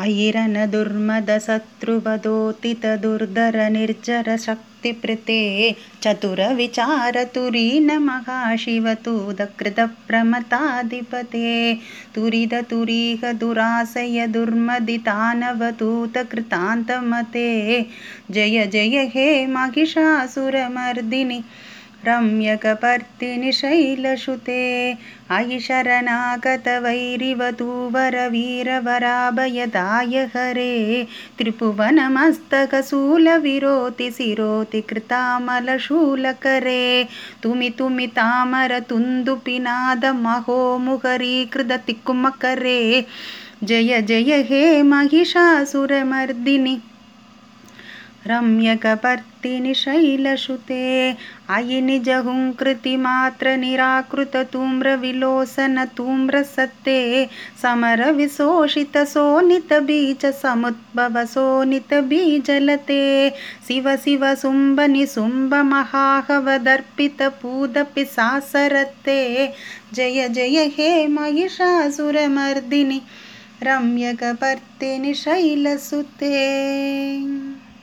अयिरन दुर्मदशत्रुवदोतितदुर्धर निर्जरशक्तिप्रिते चतुरविचारतुरीन महाशिवतुदकृतप्रमताधिपते तुरिदतुरीह दुराशय दुर्मदितानवतूतकृतान्तमते जय जय हे महिषासुरमर्दिनि रम्यकपर्तिनि शैलसुते अयि शरणागतवैरिवतूवरवीरवराभयदाय हरे त्रिभुवनमस्तकशूलविरोति शिरोति कृतामलशूलकरे। तुमि तुमि तामरतुन्दुपिनादमहोमुखरीकृततिकुमकरे जय जय हे महिषासुरमर्दिनि रम्यकपर्तिनि शैलसुते अयि निजहुङ्कृतिमात्रनिराकृततुम्रविलोसनतुम्रसत्ते। समरविशोषितशोणितबीजसमुद्भवशोणितबीजलते शिव शिव शुम्भनिशुम्भमहाहवदर्पितपूदपि सासरते जय जय हे महिषासुरमर्दिनि। रम्यकपर्तिनि शैलसुते